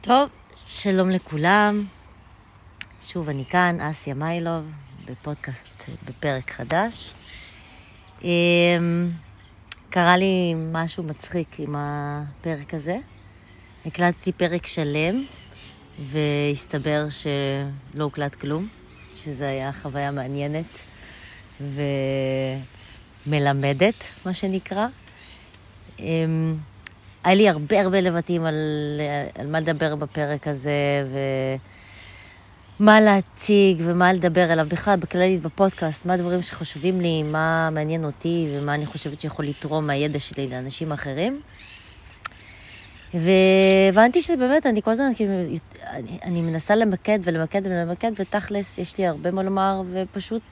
טוב, שלום לכולם. שוב, אני כאן, אסיה מיילוב, בפודקאסט בפרק חדש. אמ, קרה לי משהו מצחיק עם הפרק הזה. הקלטתי פרק שלם, והסתבר שלא הוקלט כלום, שזו הייתה חוויה מעניינת ומלמדת, מה שנקרא. היה לי הרבה הרבה לבטים על, על מה לדבר בפרק הזה, ומה להציג ומה לדבר עליו בכלל, בכללית בפודקאסט, מה הדברים שחשובים לי, מה מעניין אותי ומה אני חושבת שיכול לתרום מהידע שלי לאנשים אחרים. והבנתי שבאמת, אני כל הזמן, כאילו, אני, אני מנסה למקד ולמקד ולמקד, ותכלס, יש לי הרבה מה לומר, ופשוט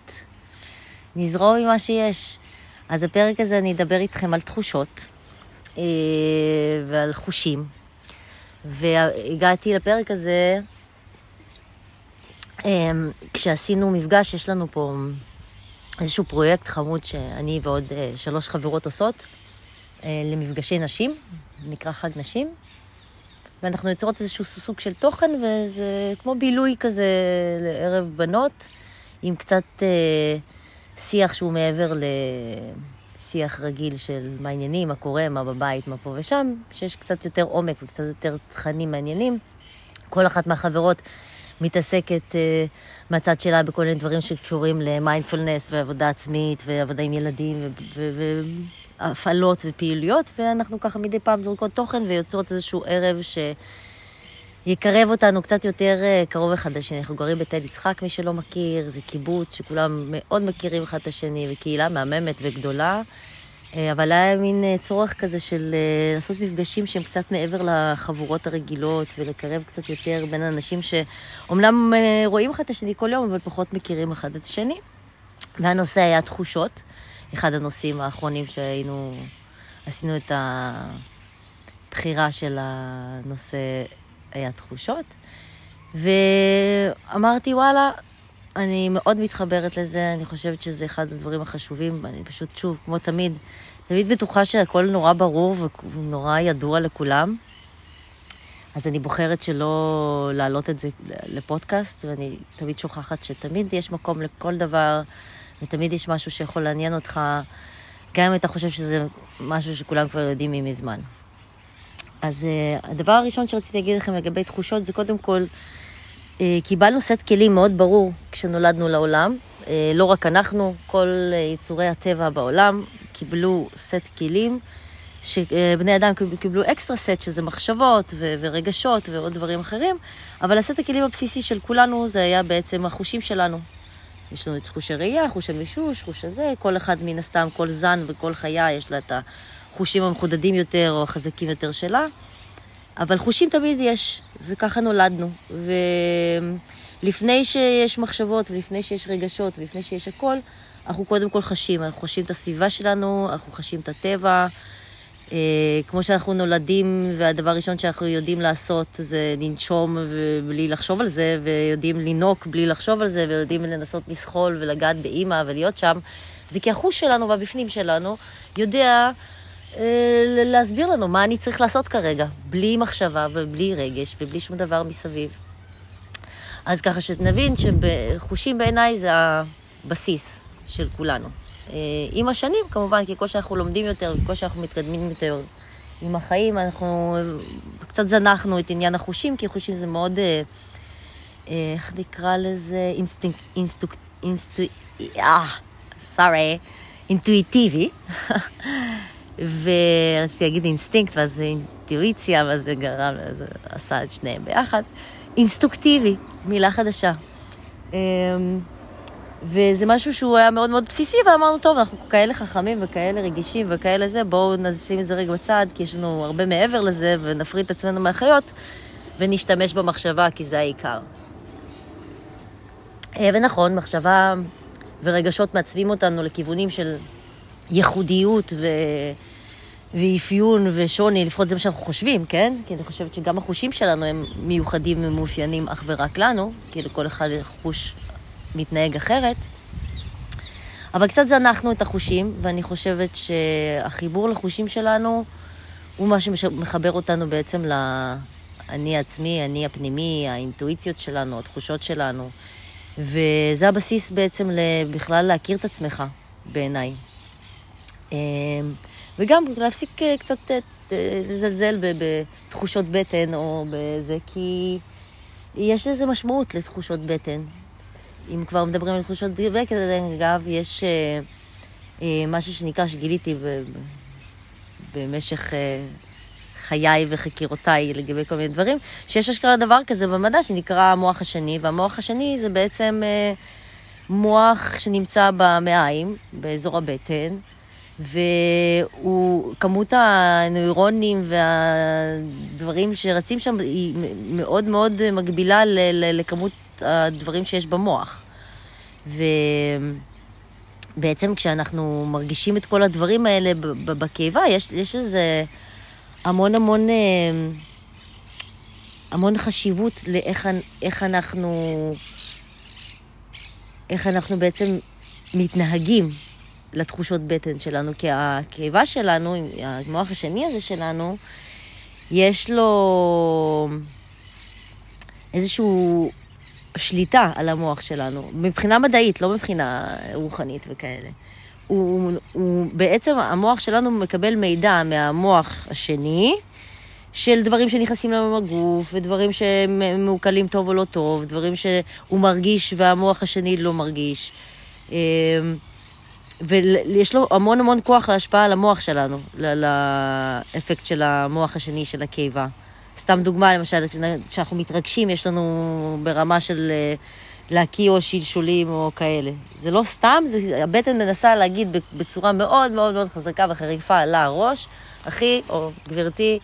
נזרום עם מה שיש. אז הפרק הזה אני אדבר איתכם על תחושות. אה, ועל חושים. והגעתי לפרק הזה אה, כשעשינו מפגש, יש לנו פה איזשהו פרויקט חמוד שאני ועוד אה, שלוש חברות עושות למפגשי נשים, נקרא חג נשים. ואנחנו יוצרות איזשהו סוג של תוכן, וזה כמו בילוי כזה לערב בנות, עם קצת אה, שיח שהוא מעבר ל... שיח רגיל של מה העניינים, מה קורה, מה בבית, מה פה ושם, שיש קצת יותר עומק וקצת יותר תכנים מעניינים. כל אחת מהחברות מתעסקת uh, מהצד שלה בכל מיני דברים שקשורים למיינדפולנס ועבודה עצמית ועבודה עם ילדים והפעלות ופעילויות, ואנחנו ככה מדי פעם זורקות תוכן ויוצרות איזשהו ערב ש... יקרב אותנו קצת יותר uh, קרוב אחד לשני. אנחנו גרים בתל יצחק, מי שלא מכיר, זה קיבוץ שכולם מאוד מכירים אחד את השני, וקהילה מהממת וגדולה. Uh, אבל היה מין uh, צורך כזה של לעשות מפגשים שהם קצת מעבר לחבורות הרגילות, ולקרב קצת יותר בין אנשים שאומנם רואים אחד את השני כל יום, אבל פחות מכירים אחד את השני. והנושא היה תחושות, אחד הנושאים האחרונים שהיינו, עשינו את הבחירה של הנושא היה תחושות. ואמרתי, וואלה, אני מאוד מתחברת לזה, אני חושבת שזה אחד הדברים החשובים, ואני פשוט, שוב, כמו תמיד, תמיד בטוחה שהכל נורא ברור ונורא ידוע לכולם. אז אני בוחרת שלא להעלות את זה לפודקאסט, ואני תמיד שוכחת שתמיד יש מקום לכל דבר, ותמיד יש משהו שיכול לעניין אותך, גם אם אתה חושב שזה משהו שכולם כבר יודעים ממזמן. אז uh, הדבר הראשון שרציתי להגיד לכם לגבי תחושות זה קודם כל, uh, קיבלנו סט כלים מאוד ברור כשנולדנו לעולם. Uh, לא רק אנחנו, כל uh, יצורי הטבע בעולם קיבלו סט כלים, שבני אדם קיבלו אקסטרה סט, שזה מחשבות ו- ורגשות ועוד דברים אחרים, אבל הסט הכלים הבסיסי של כולנו זה היה בעצם החושים שלנו. יש לנו את חוש הראייה, חוש המישוש, חוש הזה, כל אחד מן הסתם, כל זן וכל חיה יש לה את ה... החושים המחודדים יותר או החזקים יותר שלה, אבל חושים תמיד יש, וככה נולדנו. ולפני שיש מחשבות, ולפני שיש רגשות, ולפני שיש הכל, אנחנו קודם כל חשים. אנחנו חשים את הסביבה שלנו, אנחנו חשים את הטבע. אה, כמו שאנחנו נולדים, והדבר הראשון שאנחנו יודעים לעשות זה לנשום בלי לחשוב על זה, ויודעים לנוק בלי לחשוב על זה, ויודעים לנסות לסחול ולגעת באימא ולהיות שם, זה כי החוש שלנו והבפנים שלנו יודע להסביר לנו מה אני צריך לעשות כרגע, בלי מחשבה ובלי רגש ובלי שום דבר מסביב. אז ככה שנבין שחושים בעיניי זה הבסיס של כולנו. אה, עם השנים, כמובן, ככל שאנחנו לומדים יותר, ככל שאנחנו מתקדמים יותר עם החיים, אנחנו קצת זנחנו את עניין החושים, כי חושים זה מאוד, אה, איך נקרא לזה? אינסטינקט, אינסטוקט, אינסטו... אה, סורי, אינטואיטיבי. ורציתי להגיד אינסטינקט, ואז זה אינטואיציה, ואז זה גרם, אז עשה את שניהם ביחד. אינסטוקטיבי, מילה חדשה. אמ, וזה משהו שהוא היה מאוד מאוד בסיסי, ואמרנו, טוב, אנחנו כאלה חכמים וכאלה רגישים וכאלה זה, בואו נשים את זה רגע בצד, כי יש לנו הרבה מעבר לזה, ונפריד את עצמנו מהחיות, ונשתמש במחשבה, כי זה העיקר. אה, ונכון, מחשבה ורגשות מעצבים אותנו לכיוונים של ייחודיות ו... ואפיון ושוני, לפחות זה מה שאנחנו חושבים, כן? כי אני חושבת שגם החושים שלנו הם מיוחדים ומאופיינים אך ורק לנו, כי לכל אחד חוש מתנהג אחרת. אבל קצת זנחנו את החושים, ואני חושבת שהחיבור לחושים שלנו הוא מה שמחבר אותנו בעצם האני העצמי, האני הפנימי, האינטואיציות שלנו, התחושות שלנו. וזה הבסיס בעצם בכלל להכיר את עצמך, בעיניי. אמ, וגם להפסיק אה, קצת אה, לזלזל בתחושות בטן או בזה, כי יש לזה משמעות לתחושות בטן. אם כבר מדברים על תחושות בטן, אגב, יש אה, משהו שנקרא, שגיליתי במשך חיי וחקירותיי לגבי כל מיני דברים, שיש אשכרה דבר כזה במדע שנקרא המוח השני, והמוח השני זה בעצם מוח שנמצא במעיים, באזור הבטן, והוא, כמות הנוירונים והדברים שרצים שם היא מאוד מאוד מקבילה ל, ל, לכמות הדברים שיש במוח. ובעצם כשאנחנו מרגישים את כל הדברים האלה בקיבה, יש, יש איזה המון המון, אה, המון חשיבות לאיך אנחנו, איך אנחנו בעצם מתנהגים לתחושות בטן שלנו, כי הקיבה שלנו, המוח השני הזה שלנו, יש לו איזושהי שליטה על המוח שלנו, מבחינה מדעית, לא מבחינה רוחנית וכאלה. הוא, הוא בעצם, המוח שלנו מקבל מידע מהמוח השני, של דברים שנכנסים לנו לגוף, ודברים שמעוקלים טוב או לא טוב, דברים שהוא מרגיש והמוח השני לא מרגיש. ויש לו המון המון כוח להשפעה על המוח שלנו, לאפקט של המוח השני של הקיבה. סתם דוגמה, למשל, כשאנחנו מתרגשים, יש לנו ברמה של אה, להקיא או שלשולים או כאלה. זה לא סתם, זה, הבטן מנסה להגיד בצורה מאוד מאוד מאוד חזקה וחריפה לה הראש, אחי או גברתי,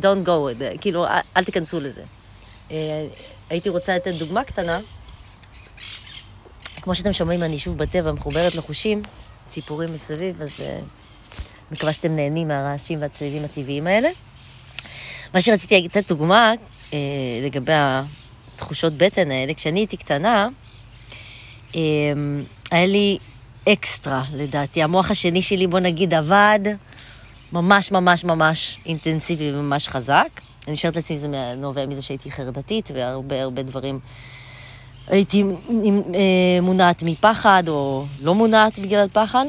don't go with it, כאילו, אל, אל תיכנסו לזה. אה, הייתי רוצה לתת דוגמה קטנה. כמו שאתם שומעים, אני שוב בטבע מחוברת לחושים. ציפורים מסביב, אז uh, מקווה שאתם נהנים מהרעשים והצלילים הטבעיים האלה. מה שרציתי לתת דוגמה uh, לגבי התחושות בטן האלה, כשאני הייתי קטנה, um, היה לי אקסטרה, לדעתי. המוח השני שלי, בוא נגיד, עבד ממש ממש ממש אינטנסיבי וממש חזק. אני חושבת לעצמי, זה נובע מזה שהייתי חרדתית, והרבה הרבה דברים הייתי אה, מונעת מפחד, או לא מונעת בגלל פחד,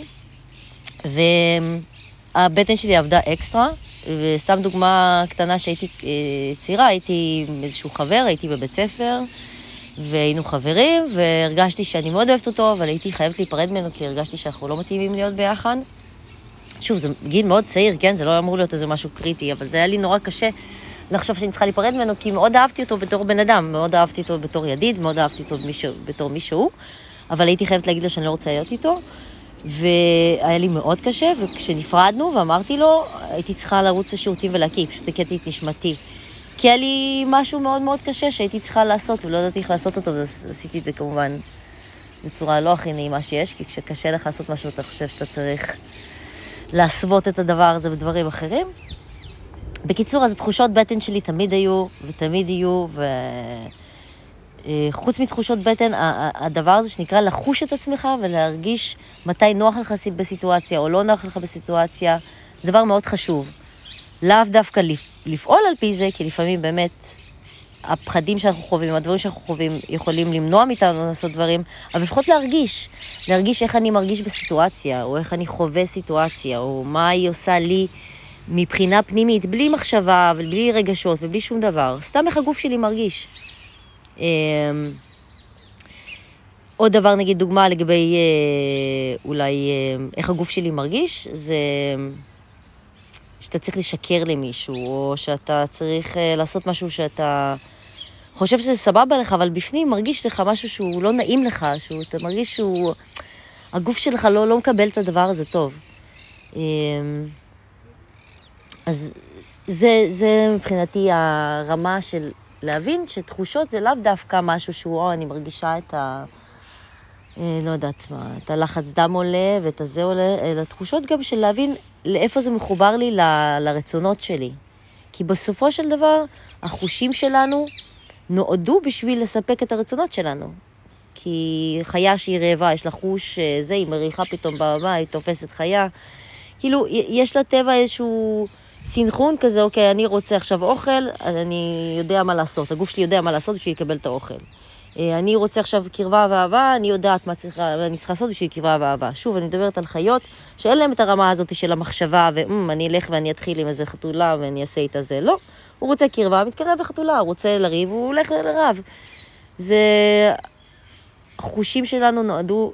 והבטן שלי עבדה אקסטרה, וסתם דוגמה קטנה שהייתי אה, צעירה, הייתי עם איזשהו חבר, הייתי בבית ספר, והיינו חברים, והרגשתי שאני מאוד אוהבת אותו, אבל הייתי חייבת להיפרד ממנו, כי הרגשתי שאנחנו לא מתאימים להיות ביחד. שוב, זה גיל מאוד צעיר, כן? זה לא אמור להיות איזה משהו קריטי, אבל זה היה לי נורא קשה לחשוב שאני צריכה להיפרד ממנו, כי מאוד אהבתי אותו בתור בן אדם, מאוד אהבתי אותו בתור ידיד, מאוד אהבתי אותו מישהו, בתור מישהו, אבל הייתי חייבת להגיד לו שאני לא רוצה להיות איתו, והיה לי מאוד קשה, וכשנפרדנו ואמרתי לו, הייתי צריכה לרוץ לשירותים ולהקיא, פשוט הכיתי את נשמתי. כי היה לי משהו מאוד מאוד קשה שהייתי צריכה לעשות, ולא ידעתי איך לעשות אותו, אז עשיתי את זה כמובן בצורה לא הכי נעימה שיש, כי כשקשה לך לעשות משהו, אתה חושב שאתה צריך להסוות את הדבר הזה בדברים אחרים. בקיצור, אז תחושות בטן שלי תמיד היו ותמיד יהיו, וחוץ אה, מתחושות בטן, הדבר הזה שנקרא לחוש את עצמך ולהרגיש מתי נוח לך בסיטואציה או לא נוח לך בסיטואציה, דבר מאוד חשוב. לאו דווקא לפעול על פי זה, כי לפעמים באמת הפחדים שאנחנו חווים, הדברים שאנחנו חווים, יכולים למנוע מאיתנו לעשות דברים, אבל לפחות להרגיש, להרגיש איך אני מרגיש בסיטואציה, או איך אני חווה סיטואציה, או מה היא עושה לי. מבחינה פנימית, בלי מחשבה ובלי רגשות ובלי שום דבר, סתם איך הגוף שלי מרגיש. אמ, עוד דבר, נגיד, דוגמה לגבי אה, אולי אה, איך הגוף שלי מרגיש, זה שאתה צריך לשקר למישהו, או שאתה צריך אה, לעשות משהו שאתה חושב שזה סבבה לך, אבל בפנים מרגיש לך משהו שהוא לא נעים לך, שאתה מרגיש שהוא... הגוף שלך לא, לא מקבל את הדבר הזה טוב. אז זה, זה מבחינתי הרמה של להבין שתחושות זה לאו דווקא משהו שהוא, או, אני מרגישה את ה... אה, לא יודעת מה, את הלחץ דם עולה ואת הזה עולה, אלא תחושות גם של להבין לאיפה זה מחובר לי ל, לרצונות שלי. כי בסופו של דבר, החושים שלנו נועדו בשביל לספק את הרצונות שלנו. כי חיה שהיא רעבה, יש לה חוש, אה, זה, היא מריחה פתאום היא תופסת חיה. כאילו, יש לטבע איזשהו... סינכרון כזה, אוקיי, אני רוצה עכשיו אוכל, אז אני יודע מה לעשות, הגוף שלי יודע מה לעשות בשביל לקבל את האוכל. אה, אני רוצה עכשיו קרבה ואהבה, אני יודעת מה צריכה, אני צריכה לעשות בשביל קרבה ואהבה. שוב, אני מדברת על חיות שאין להם את הרמה הזאת של המחשבה, ואני אלך ואני אתחיל עם איזה חתולה ואני אעשה איתה זה. לא, הוא רוצה קרבה, מתקרב לחתולה, הוא רוצה לריב, הוא הולך לרב. זה... החושים שלנו נועדו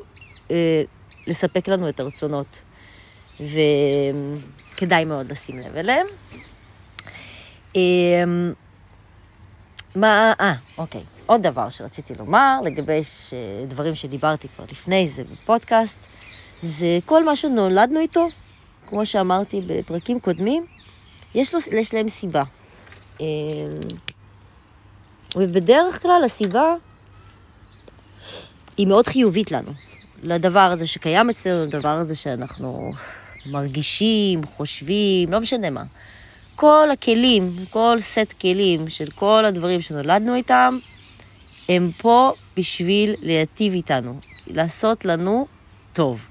אה, לספק לנו את הרצונות, וכדאי מאוד לשים לב אליהם. אה, מה, אה, אוקיי. עוד דבר שרציתי לומר, לגבי ש... דברים שדיברתי כבר לפני זה בפודקאסט, זה כל מה שנולדנו איתו, כמו שאמרתי בפרקים קודמים, יש, לו, יש להם סיבה. אה, ובדרך כלל הסיבה היא מאוד חיובית לנו, לדבר הזה שקיים אצלנו, לדבר הזה שאנחנו מרגישים, חושבים, לא משנה מה. כל הכלים, כל סט כלים של כל הדברים שנולדנו איתם, הם פה בשביל להיטיב איתנו, לעשות לנו טוב.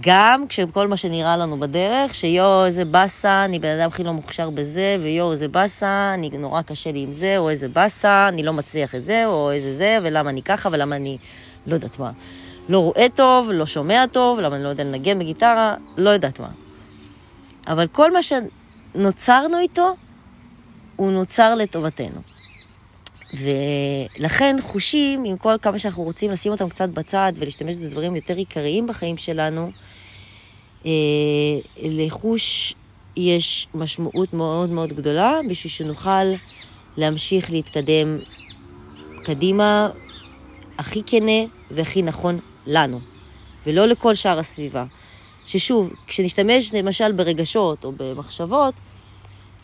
גם כשכל מה שנראה לנו בדרך, שיואו, איזה באסה, אני בן אדם הכי לא מוכשר בזה, ויואו, איזה באסה, אני נורא קשה לי עם זה, או איזה באסה, אני לא מצליח את זה, או איזה זה, ולמה אני ככה, ולמה אני לא יודעת מה. לא רואה טוב, לא שומע טוב, למה אני לא יודע לנגן בגיטרה, לא יודעת מה. אבל כל מה שנוצרנו איתו, הוא נוצר לטובתנו. ולכן חושים, עם כל כמה שאנחנו רוצים לשים אותם קצת בצד ולהשתמש בדברים יותר עיקריים בחיים שלנו, אה, לחוש יש משמעות מאוד מאוד גדולה בשביל שנוכל להמשיך להתקדם קדימה הכי כנה והכי נכון לנו, ולא לכל שאר הסביבה. ששוב, כשנשתמש למשל ברגשות או במחשבות,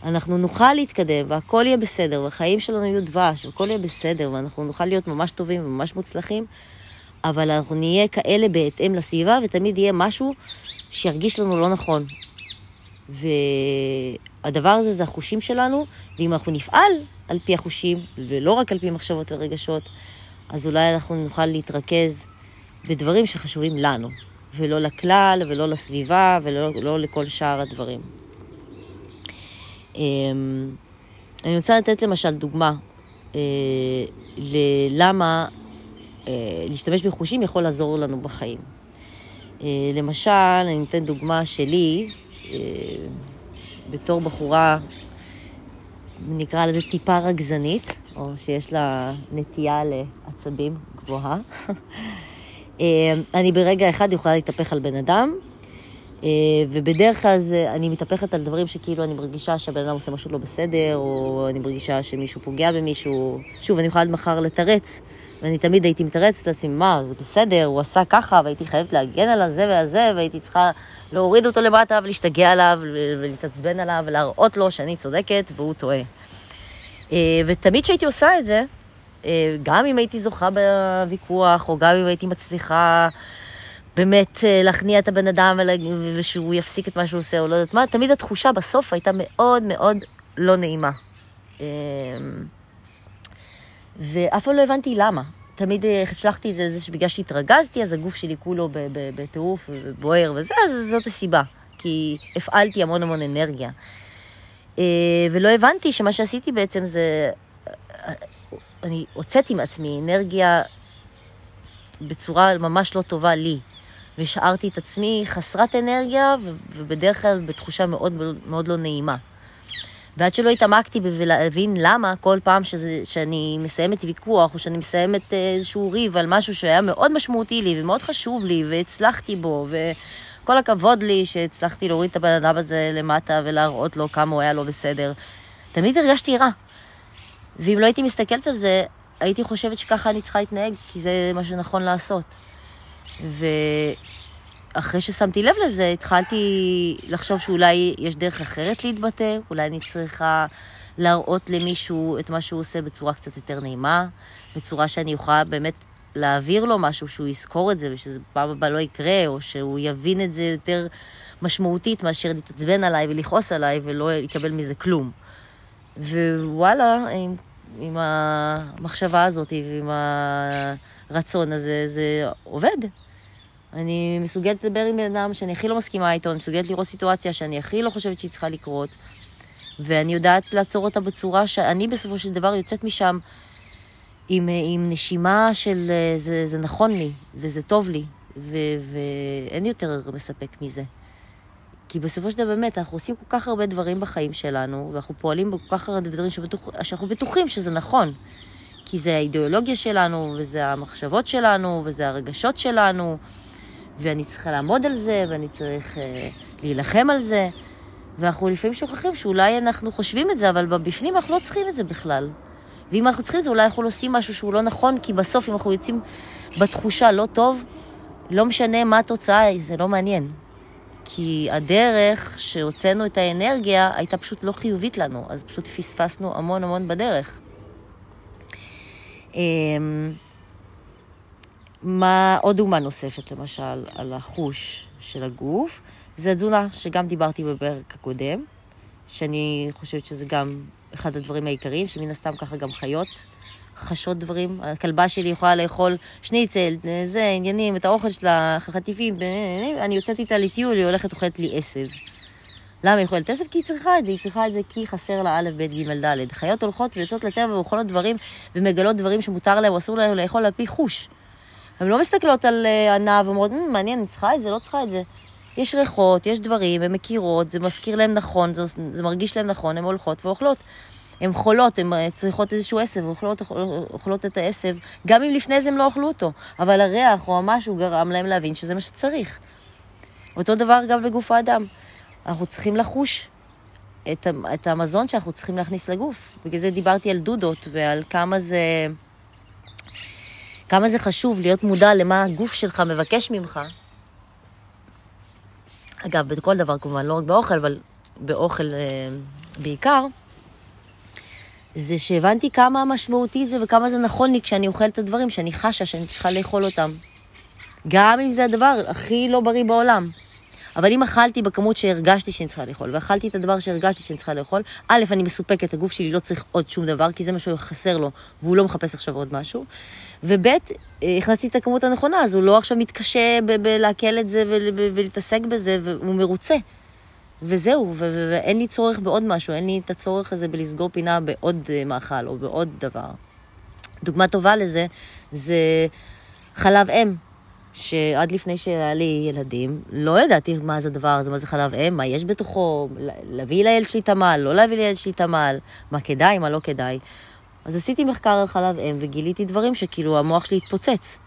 אנחנו נוכל להתקדם והכל יהיה בסדר, והחיים שלנו יהיו דבש, והכל יהיה בסדר, ואנחנו נוכל להיות ממש טובים וממש מוצלחים, אבל אנחנו נהיה כאלה בהתאם לסביבה, ותמיד יהיה משהו שירגיש לנו לא נכון. והדבר הזה זה החושים שלנו, ואם אנחנו נפעל על פי החושים, ולא רק על פי מחשבות ורגשות, אז אולי אנחנו נוכל להתרכז בדברים שחשובים לנו, ולא לכלל, ולא לסביבה, ולא לא לכל שאר הדברים. אמ, אני רוצה לתת למשל דוגמה אה, ללמה אה, להשתמש בחושים יכול לעזור לנו בחיים. אה, למשל, אני אתן דוגמה שלי, בתור בחורה, נקרא לזה טיפה רגזנית, או שיש לה נטייה לעצבים גבוהה. אני ברגע אחד יכולה להתהפך על בן אדם, אה, ובדרך כלל זה, אני מתהפכת על דברים שכאילו אני מרגישה שהבן אדם עושה משהו לא בסדר, או אני מרגישה שמישהו פוגע במישהו. שוב, אני יכולה עד מחר לתרץ, ואני תמיד הייתי מתרצת לעצמי, מה, זה בסדר, הוא עשה ככה, והייתי חייבת להגן על הזה והזה, והייתי צריכה להוריד אותו למטה ולהשתגע עליו, ולהתעצבן עליו, ולהראות לו שאני צודקת והוא טועה. אה, ותמיד כשהייתי עושה את זה, גם אם הייתי זוכה בוויכוח, או גם אם הייתי מצליחה באמת אה, להכניע את הבן אדם ושהוא יפסיק את מה שהוא עושה או לא יודעת מה, תמיד התחושה בסוף הייתה מאוד מאוד לא נעימה. אמ, ואף פעם לא הבנתי למה. תמיד אה, השלכתי את זה, זה שבגלל שהתרגזתי, אז הגוף שלי כולו בטירוף ובוער וזה, אז זאת הסיבה. כי הפעלתי המון המון אנרגיה. אה, ולא הבנתי שמה שעשיתי בעצם זה... אני הוצאתי מעצמי אנרגיה בצורה ממש לא טובה לי. והשארתי את עצמי חסרת אנרגיה, ובדרך כלל בתחושה מאוד מאוד לא נעימה. ועד שלא התעמקתי בלהבין למה כל פעם שזה, שאני מסיימת ויכוח, או שאני מסיימת אה, איזשהו ריב על משהו שהיה מאוד משמעותי לי ומאוד חשוב לי, והצלחתי בו, וכל הכבוד לי שהצלחתי להוריד את הבן אדם הזה למטה ולהראות לו כמה הוא היה לא בסדר, תמיד הרגשתי רע. ואם לא הייתי מסתכלת על זה, הייתי חושבת שככה אני צריכה להתנהג, כי זה מה שנכון לעשות. ואחרי ששמתי לב לזה, התחלתי לחשוב שאולי יש דרך אחרת להתבטא, אולי אני צריכה להראות למישהו את מה שהוא עושה בצורה קצת יותר נעימה, בצורה שאני אוכל באמת להעביר לו משהו, שהוא יזכור את זה ושזה פעם הבאה לא יקרה, או שהוא יבין את זה יותר משמעותית מאשר להתעצבן עליי ולכעוס עליי ולא יקבל מזה כלום. ווואלה, עם, עם המחשבה הזאת ועם הרצון הזה, זה עובד. אני מסוגלת לדבר עם בן אדם שאני הכי לא מסכימה איתו, אני מסוגלת לראות סיטואציה שאני הכי לא חושבת שהיא צריכה לקרות, ואני יודעת לעצור אותה בצורה שאני בסופו של דבר יוצאת משם עם, עם נשימה של זה, זה נכון לי, וזה טוב לי, ו, ואין יותר מספק מזה. כי בסופו של דבר באמת, אנחנו עושים כל כך הרבה דברים בחיים שלנו, ואנחנו פועלים בכל כך הרבה דברים שבטוח, שאנחנו בטוחים שזה נכון. כי זה האידיאולוגיה שלנו, וזה המחשבות שלנו, וזה הרגשות שלנו, ואני צריכה לעמוד על זה, ואני צריך אה, להילחם על זה. ואנחנו לפעמים שוכחים שאולי אנחנו חושבים את זה, אבל בפנים אנחנו לא צריכים את זה בכלל. ואם אנחנו צריכים את זה, אולי אנחנו לא עושים משהו שהוא לא נכון, כי בסוף אם אנחנו יוצאים בתחושה לא טוב, לא משנה מה התוצאה, זה לא מעניין. כי הדרך שהוצאנו את האנרגיה הייתה פשוט לא חיובית לנו, אז פשוט פספסנו המון המון בדרך. אמ, מה, עוד דוגמה נוספת, למשל, על החוש של הגוף, זה תזונה, שגם דיברתי בפרק הקודם, שאני חושבת שזה גם אחד הדברים העיקריים, שמן הסתם ככה גם חיות חשות דברים. הכלבה שלי יכולה לאכול שניצל, זה, עניינים, את האוכל שלה, חטיפים, אני יוצאת איתה לטיול, היא הולכת אוכלת לי עשב. למה היא אוכלת עשב? כי היא צריכה את זה, היא צריכה את זה כי חסר לה א', ב', ג', ד'. חיות הולכות ויוצאות לטבע ואוכלות דברים ומגלות דברים שמותר להם או אסור להם לאכול על פי חוש. הן לא מסתכלות על אה, ענב ואומרות, מעניין, אני צריכה את זה, לא צריכה את זה. יש ריחות, יש דברים, הן מכירות, זה מזכיר להן נכון, זה, זה מרגיש להן נכון, הן הולכות ואוכלות. הן חולות, הן אה, צריכות איזשהו עשב, אוכלות, אוכלות את העשב, גם אם לפני זה הן לא אכלו אותו, אבל הריח או המשהו גרם להם להבין שזה מה שצריך. אותו דבר גם בגוף האדם. אנחנו צריכים לחוש את, את המזון שאנחנו צריכים להכניס לגוף. בגלל זה דיברתי על דודות ועל כמה זה, כמה זה חשוב להיות מודע למה הגוף שלך מבקש ממך. אגב, בכל דבר כמובן, לא רק באוכל, אבל באוכל אה, בעיקר. זה שהבנתי כמה משמעותי זה וכמה זה נכון לי כשאני אוכלת את הדברים שאני חשה שאני צריכה לאכול אותם. גם אם זה הדבר הכי לא בריא בעולם. אבל אם אכלתי בכמות שהרגשתי שאני צריכה לאכול, ואכלתי את הדבר שהרגשתי שאני צריכה לאכול, א', אני מסופקת, הגוף שלי לא צריך עוד שום דבר, כי זה מה שחסר לו, והוא לא מחפש עכשיו עוד משהו. וב', אה, הכנסתי את הכמות הנכונה, אז הוא לא עכשיו מתקשה בלעכל את זה ולהתעסק בזה, והוא מרוצה. וזהו, ואין לי צורך בעוד משהו, אין לי את הצורך הזה בלסגור פינה בעוד אה, מאכל או בעוד דבר. דוגמה טובה לזה זה חלב אם, שעד לפני שהיה לי ילדים, לא ידעתי מה זה הדבר הזה, מה זה חלב אם, מה יש בתוכו, להביא לילד שלי תמ"ל, לא להביא לילד שלי תמ"ל, מה כדאי, מה לא כדאי. אז עשיתי מחקר על חלב אם וגיליתי דברים שכאילו המוח שלי התפוצץ.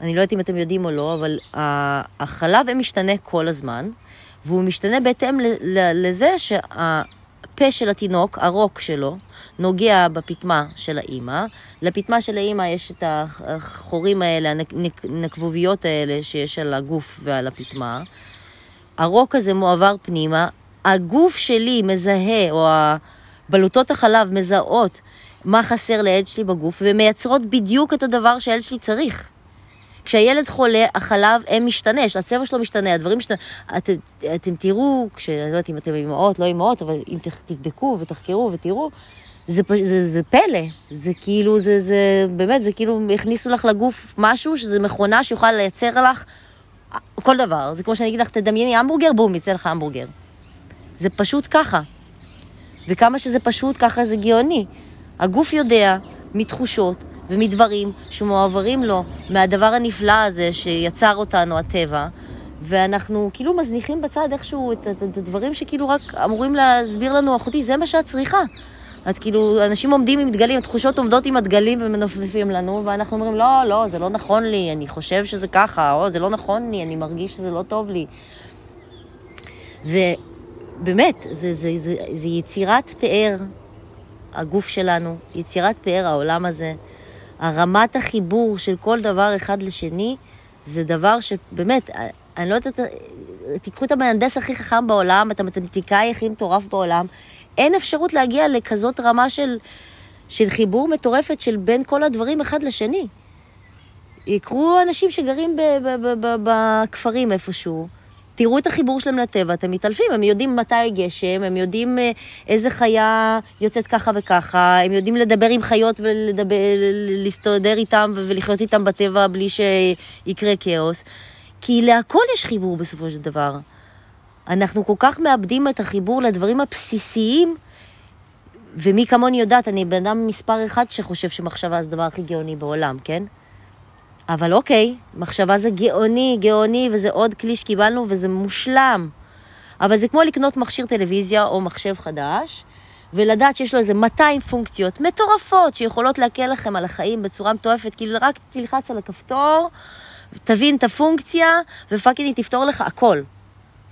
אני לא יודעת אם אתם יודעים או לא, אבל החלב אם משתנה כל הזמן, והוא משתנה בהתאם לזה שהפה של התינוק, הרוק שלו, נוגע בפטמה של האימא. לפטמה של האימא יש את החורים האלה, הנקבוביות האלה שיש על הגוף ועל הפטמה. הרוק הזה מועבר פנימה. הגוף שלי מזהה, או בלוטות החלב מזהות מה חסר לילד שלי בגוף, ומייצרות בדיוק את הדבר שהילד שלי צריך. כשהילד חולה, החלב הם משתנה, הצבע שלו משתנה, הדברים משתנה. אתם, אתם תראו, כשאני לא יודעת אם אתם אימהות, לא אימהות, אבל אם תבדקו ותחקרו ותראו, זה, זה, זה פלא, זה כאילו, זה, זה באמת, זה כאילו הכניסו לך לגוף משהו, שזה מכונה שיכולה לייצר לך כל דבר. זה כמו שאני אגיד לך, תדמייני המבורגר, בום, יצא לך המבורגר. זה פשוט ככה. וכמה שזה פשוט, ככה זה גאוני. הגוף יודע מתחושות ומדברים שמועברים לו מהדבר הנפלא הזה שיצר אותנו הטבע, ואנחנו כאילו מזניחים בצד איכשהו את, הדברים שכאילו רק אמורים להסביר לנו, אחותי, זה מה שאת צריכה. את כאילו, אנשים עומדים עם דגלים, התחושות עומדות עם הדגלים ומנופפים לנו, ואנחנו אומרים, לא, לא, זה לא נכון לי, אני חושב שזה ככה, או זה לא נכון לי, אני מרגיש שזה לא טוב לי. ובאמת, זה, זה, זה, זה יצירת פאר, הגוף שלנו, יצירת פאר העולם הזה. הרמת החיבור של כל דבר אחד לשני, זה דבר שבאמת, אני לא יודעת, תיקחו את המהנדס הכי חכם בעולם, את המתמטיקאי הכי מטורף בעולם, אין אפשרות להגיע לכזאת רמה של, של חיבור מטורפת של בין כל הדברים אחד לשני. יקרו אנשים שגרים בכפרים איפשהו, תראו את החיבור שלהם לטבע, אתם מתעלפים, הם יודעים מתי גשם, הם יודעים אה, איזה חיה יוצאת ככה וככה, הם יודעים לדבר עם חיות ולהסתדר איתם ולחיות איתם בטבע בלי שיקרה כאוס. כי להכל יש חיבור בסופו של דבר. אנחנו כל כך מאבדים את החיבור לדברים הבסיסיים, ומי כמוני יודעת, אני בן אדם מספר אחד שחושב שמחשבה זה הדבר הכי גאוני בעולם, כן? אבל אוקיי, מחשבה זה גאוני, גאוני, וזה עוד כלי שקיבלנו, וזה מושלם. אבל זה כמו לקנות מכשיר טלוויזיה או מחשב חדש, ולדעת שיש לו איזה 200 פונקציות מטורפות שיכולות להקל לכם על החיים בצורה מטורפת, כאילו רק תלחץ על הכפתור, תבין את הפונקציה, ופאקינג היא תפתור לך הכל.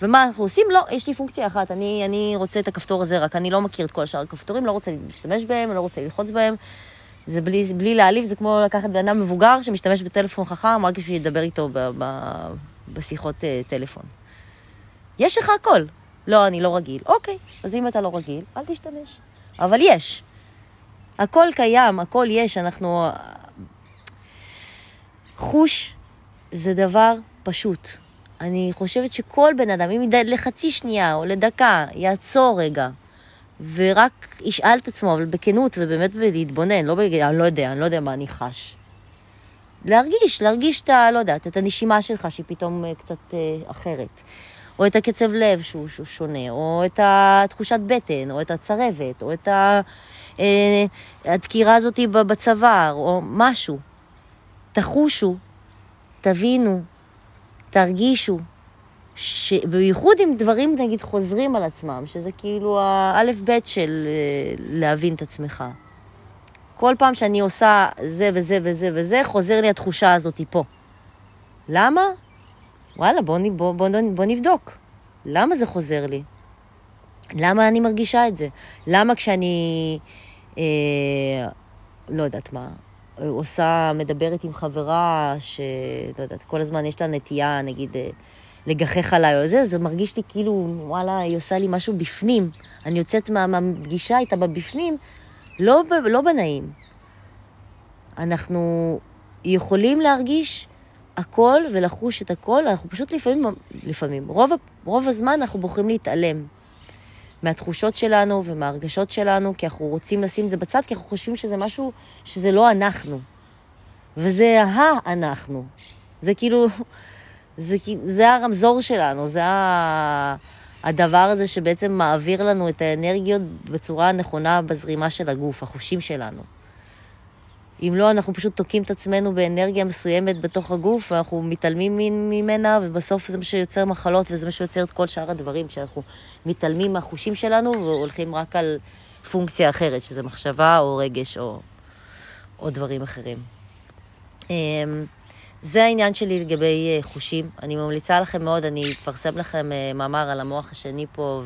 ומה אנחנו עושים? לא, יש לי פונקציה אחת, אני, אני רוצה את הכפתור הזה, רק אני לא מכיר את כל שאר הכפתורים, לא רוצה להשתמש בהם, לא רוצה ללחוץ בהם. זה בלי, בלי להעליב, זה כמו לקחת בן אדם מבוגר שמשתמש בטלפון חכם, רק בשביל לדבר איתו ב, ב, בשיחות uh, טלפון. יש לך הכל. לא, אני לא רגיל. אוקיי, אז אם אתה לא רגיל, אל תשתמש. אבל יש. הכל קיים, הכל יש, אנחנו... חוש זה דבר פשוט. אני חושבת שכל בן אדם, אם לחצי שנייה או לדקה, יעצור רגע, ורק ישאל את עצמו, אבל בכנות ובאמת להתבונן, לא בגלל, אני לא יודע, אני לא יודע מה אני חש. להרגיש, להרגיש את ה... לא יודעת, את הנשימה שלך שהיא פתאום אה, קצת אה, אחרת. או את הקצב לב שהוא, שהוא שונה, או את התחושת בטן, או את הצרבת, או את ה, אה, הדקירה הזאת בצוואר, או משהו. תחושו, תבינו, תרגישו, בייחוד אם דברים נגיד חוזרים על עצמם, שזה כאילו האלף-בית של אה, להבין את עצמך. כל פעם שאני עושה זה וזה וזה וזה, חוזר לי התחושה הזאת פה. למה? וואלה, בוא, בוא, בוא, בוא נבדוק. למה זה חוזר לי? למה אני מרגישה את זה? למה כשאני, אה, לא יודעת מה, עושה, מדברת עם חברה שלא יודעת, כל הזמן יש לה נטייה, נגיד, אה, לגחך עליי או זה, זה מרגיש לי כאילו, וואלה, היא עושה לי משהו בפנים. אני יוצאת מה, מהפגישה איתה בבפנים, לא, לא בנעים. אנחנו יכולים להרגיש הכל ולחוש את הכל, אנחנו פשוט לפעמים, לפעמים, רוב, רוב הזמן אנחנו בוחרים להתעלם מהתחושות שלנו ומהרגשות שלנו, כי אנחנו רוצים לשים את זה בצד, כי אנחנו חושבים שזה משהו, שזה לא אנחנו. וזה ה-אנחנו. זה כאילו, זה, זה הרמזור שלנו, זה. הדבר הזה שבעצם מעביר לנו את האנרגיות בצורה הנכונה בזרימה של הגוף, החושים שלנו. אם לא, אנחנו פשוט תוקעים את עצמנו באנרגיה מסוימת בתוך הגוף, ואנחנו מתעלמים ממנה, ובסוף זה מה שיוצר מחלות, וזה מה שיוצר את כל שאר הדברים, כשאנחנו מתעלמים מהחושים שלנו, והולכים רק על פונקציה אחרת, שזה מחשבה או רגש או, או דברים אחרים. זה העניין שלי לגבי אה, חושים. אני ממליצה לכם מאוד, אני אפרסם לכם אה, מאמר על המוח השני פה,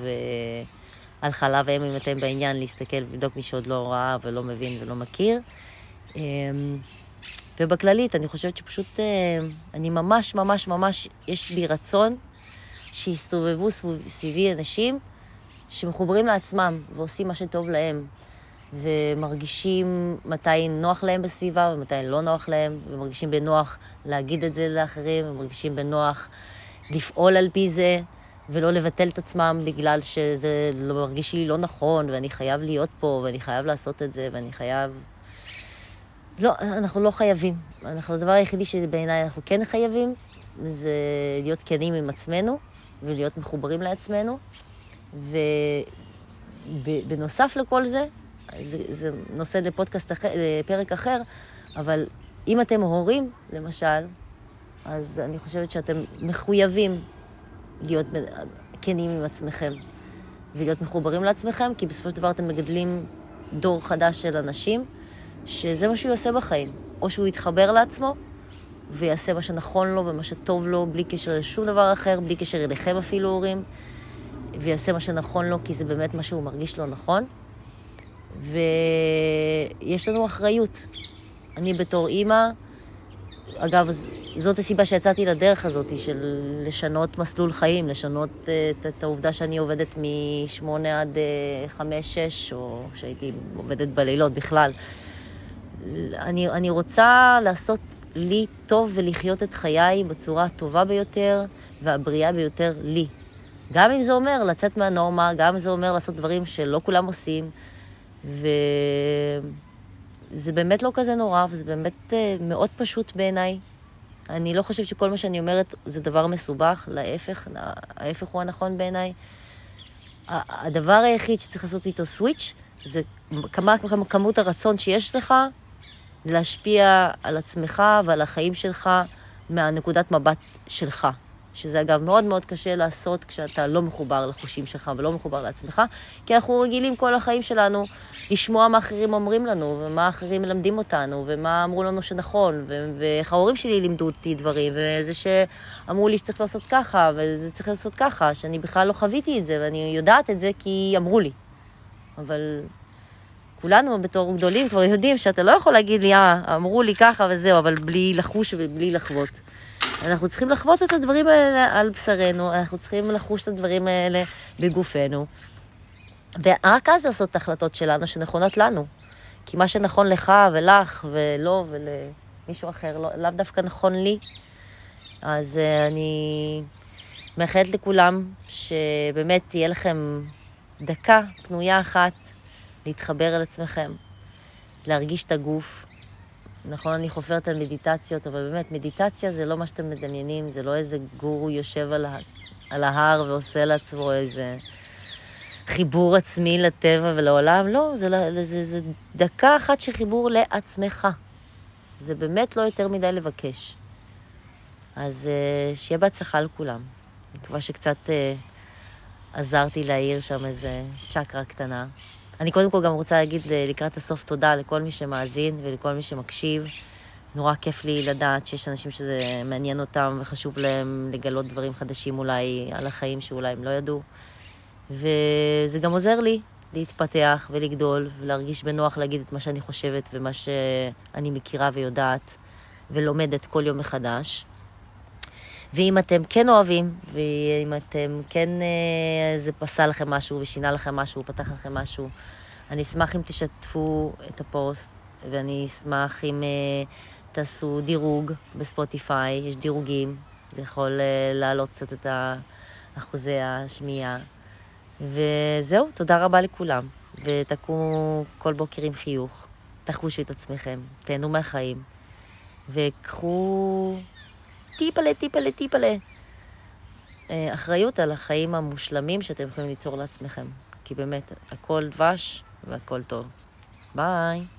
ועל חלב אם, אם אתם בעניין, להסתכל ולבדוק מי שעוד לא ראה ולא מבין ולא מכיר. אמ, ובכללית, אני חושבת שפשוט, אה, אני ממש, ממש, ממש, יש לי רצון שיסתובבו סביבי אנשים שמחוברים לעצמם ועושים מה שטוב להם, ומרגישים מתי נוח להם בסביבה ומתי לא נוח להם, ומרגישים בנוח להגיד את זה לאחרים, ומרגישים בנוח לפעול על פי זה. ולא לבטל את עצמם בגלל שזה לא מרגיש לי לא נכון, ואני חייב להיות פה, ואני חייב לעשות את זה, ואני חייב לא, אנחנו לא חייבים. אנחנו, הדבר היחידי שבעיניי אנחנו כן חייבים, זה להיות כנים עם עצמנו, ולהיות מחוברים לעצמנו. ובנוסף לכל זה, זה, זה נושא לפודקאסט אחר, לפרק אחר, אבל אם אתם הורים, למשל, אז אני חושבת שאתם מחויבים להיות כנים עם עצמכם ולהיות מחוברים לעצמכם, כי בסופו של דבר אתם מגדלים דור חדש של אנשים שזה מה שהוא יעשה בחיים. או שהוא יתחבר לעצמו ויעשה מה שנכון לו ומה שטוב לו, בלי קשר לשום דבר אחר, בלי קשר אליכם אפילו הורים, ויעשה מה שנכון לו כי זה באמת מה שהוא מרגיש לו נכון. ויש לנו אחריות. אני בתור אימא, אגב, זאת הסיבה שיצאתי לדרך הזאת, של לשנות מסלול חיים, לשנות את, את העובדה שאני עובדת משמונה עד אה, חמש-שש, או שהייתי עובדת בלילות בכלל. אני, אני רוצה לעשות לי טוב ולחיות את חיי בצורה הטובה ביותר והבריאה ביותר לי. גם אם זה אומר לצאת מהנורמה, גם אם זה אומר לעשות דברים שלא כולם עושים, וזה באמת לא כזה נורא, וזה באמת אה, מאוד פשוט בעיניי. אני לא חושבת שכל מה שאני אומרת זה דבר מסובך, להפך, ההפך הוא הנכון בעיניי. הדבר היחיד שצריך לעשות איתו סוויץ' זה כמה, כמות הרצון שיש לך להשפיע על עצמך ועל החיים שלך מהנקודת מבט שלך. שזה אגב מאוד מאוד קשה לעשות כשאתה לא מחובר לחושים שלך ולא מחובר לעצמך, כי אנחנו רגילים כל החיים שלנו לשמוע מה אחרים אומרים לנו, ומה אחרים מלמדים אותנו, ומה אמרו לנו שנכון, ואיך ההורים שלי לימדו אותי דברים, וזה שאמרו לי שצריך לעשות ככה, וזה צריך לעשות ככה, שאני בכלל לא חוויתי את זה, ואני יודעת את זה כי אמרו לי. אבל כולנו בתור גדולים כבר יודעים שאתה לא יכול להגיד לי, אה, אמרו לי ככה וזהו, אבל בלי לחוש ובלי לחוות. אנחנו צריכים לחוות את הדברים האלה על בשרנו, אנחנו צריכים לחוש את הדברים האלה בגופנו. ורק אז לעשות את ההחלטות שלנו שנכונות לנו. כי מה שנכון לך ולך ולא ולמישהו אחר, לא, לאו דווקא נכון לי. אז uh, אני מאחלת לכולם שבאמת תהיה לכם דקה פנויה אחת להתחבר אל עצמכם, להרגיש את הגוף, נכון, אני חופרת על מדיטציות, אבל באמת, מדיטציה זה לא מה שאתם מדמיינים, זה לא איזה גורו יושב על, ה... על ההר ועושה לעצמו איזה חיבור עצמי לטבע ולעולם, לא, זה, זה, זה, דקה אחת של חיבור לעצמך. זה באמת לא יותר מדי לבקש. אז uh, שיהיה בהצלחה לכולם. אני מקווה שקצת uh, עזרתי להעיר שם איזה צ'קרה קטנה. אני קודם כל גם רוצה להגיד לקראת הסוף תודה לכל מי שמאזין ולכל מי שמקשיב. נורא כיף לי לדעת שיש אנשים שזה מעניין אותם וחשוב להם לגלות דברים חדשים אולי על החיים שאולי הם לא ידעו. וזה גם עוזר לי להתפתח ולגדול ולהרגיש בנוח להגיד את מה שאני חושבת ומה שאני מכירה ויודעת ולומדת כל יום מחדש. ואם אתם כן אוהבים, ואם אתם כן, אה, זה פסל לכם משהו ושינה לכם משהו, פתח לכם משהו, אני אשמח אם תשתפו את הפוסט, ואני אשמח אם uh, תעשו דירוג בספוטיפיי, יש דירוגים, זה יכול uh, להעלות קצת את אחוזי השמיעה. וזהו, תודה רבה לכולם, ותקומו כל בוקר עם חיוך, תחושו את עצמכם, תהנו מהחיים, וקחו טיפלה, טיפלה, טיפלה. אה, אחריות על החיים המושלמים שאתם יכולים ליצור לעצמכם. כי באמת, הכל דבש והכל טוב. ביי.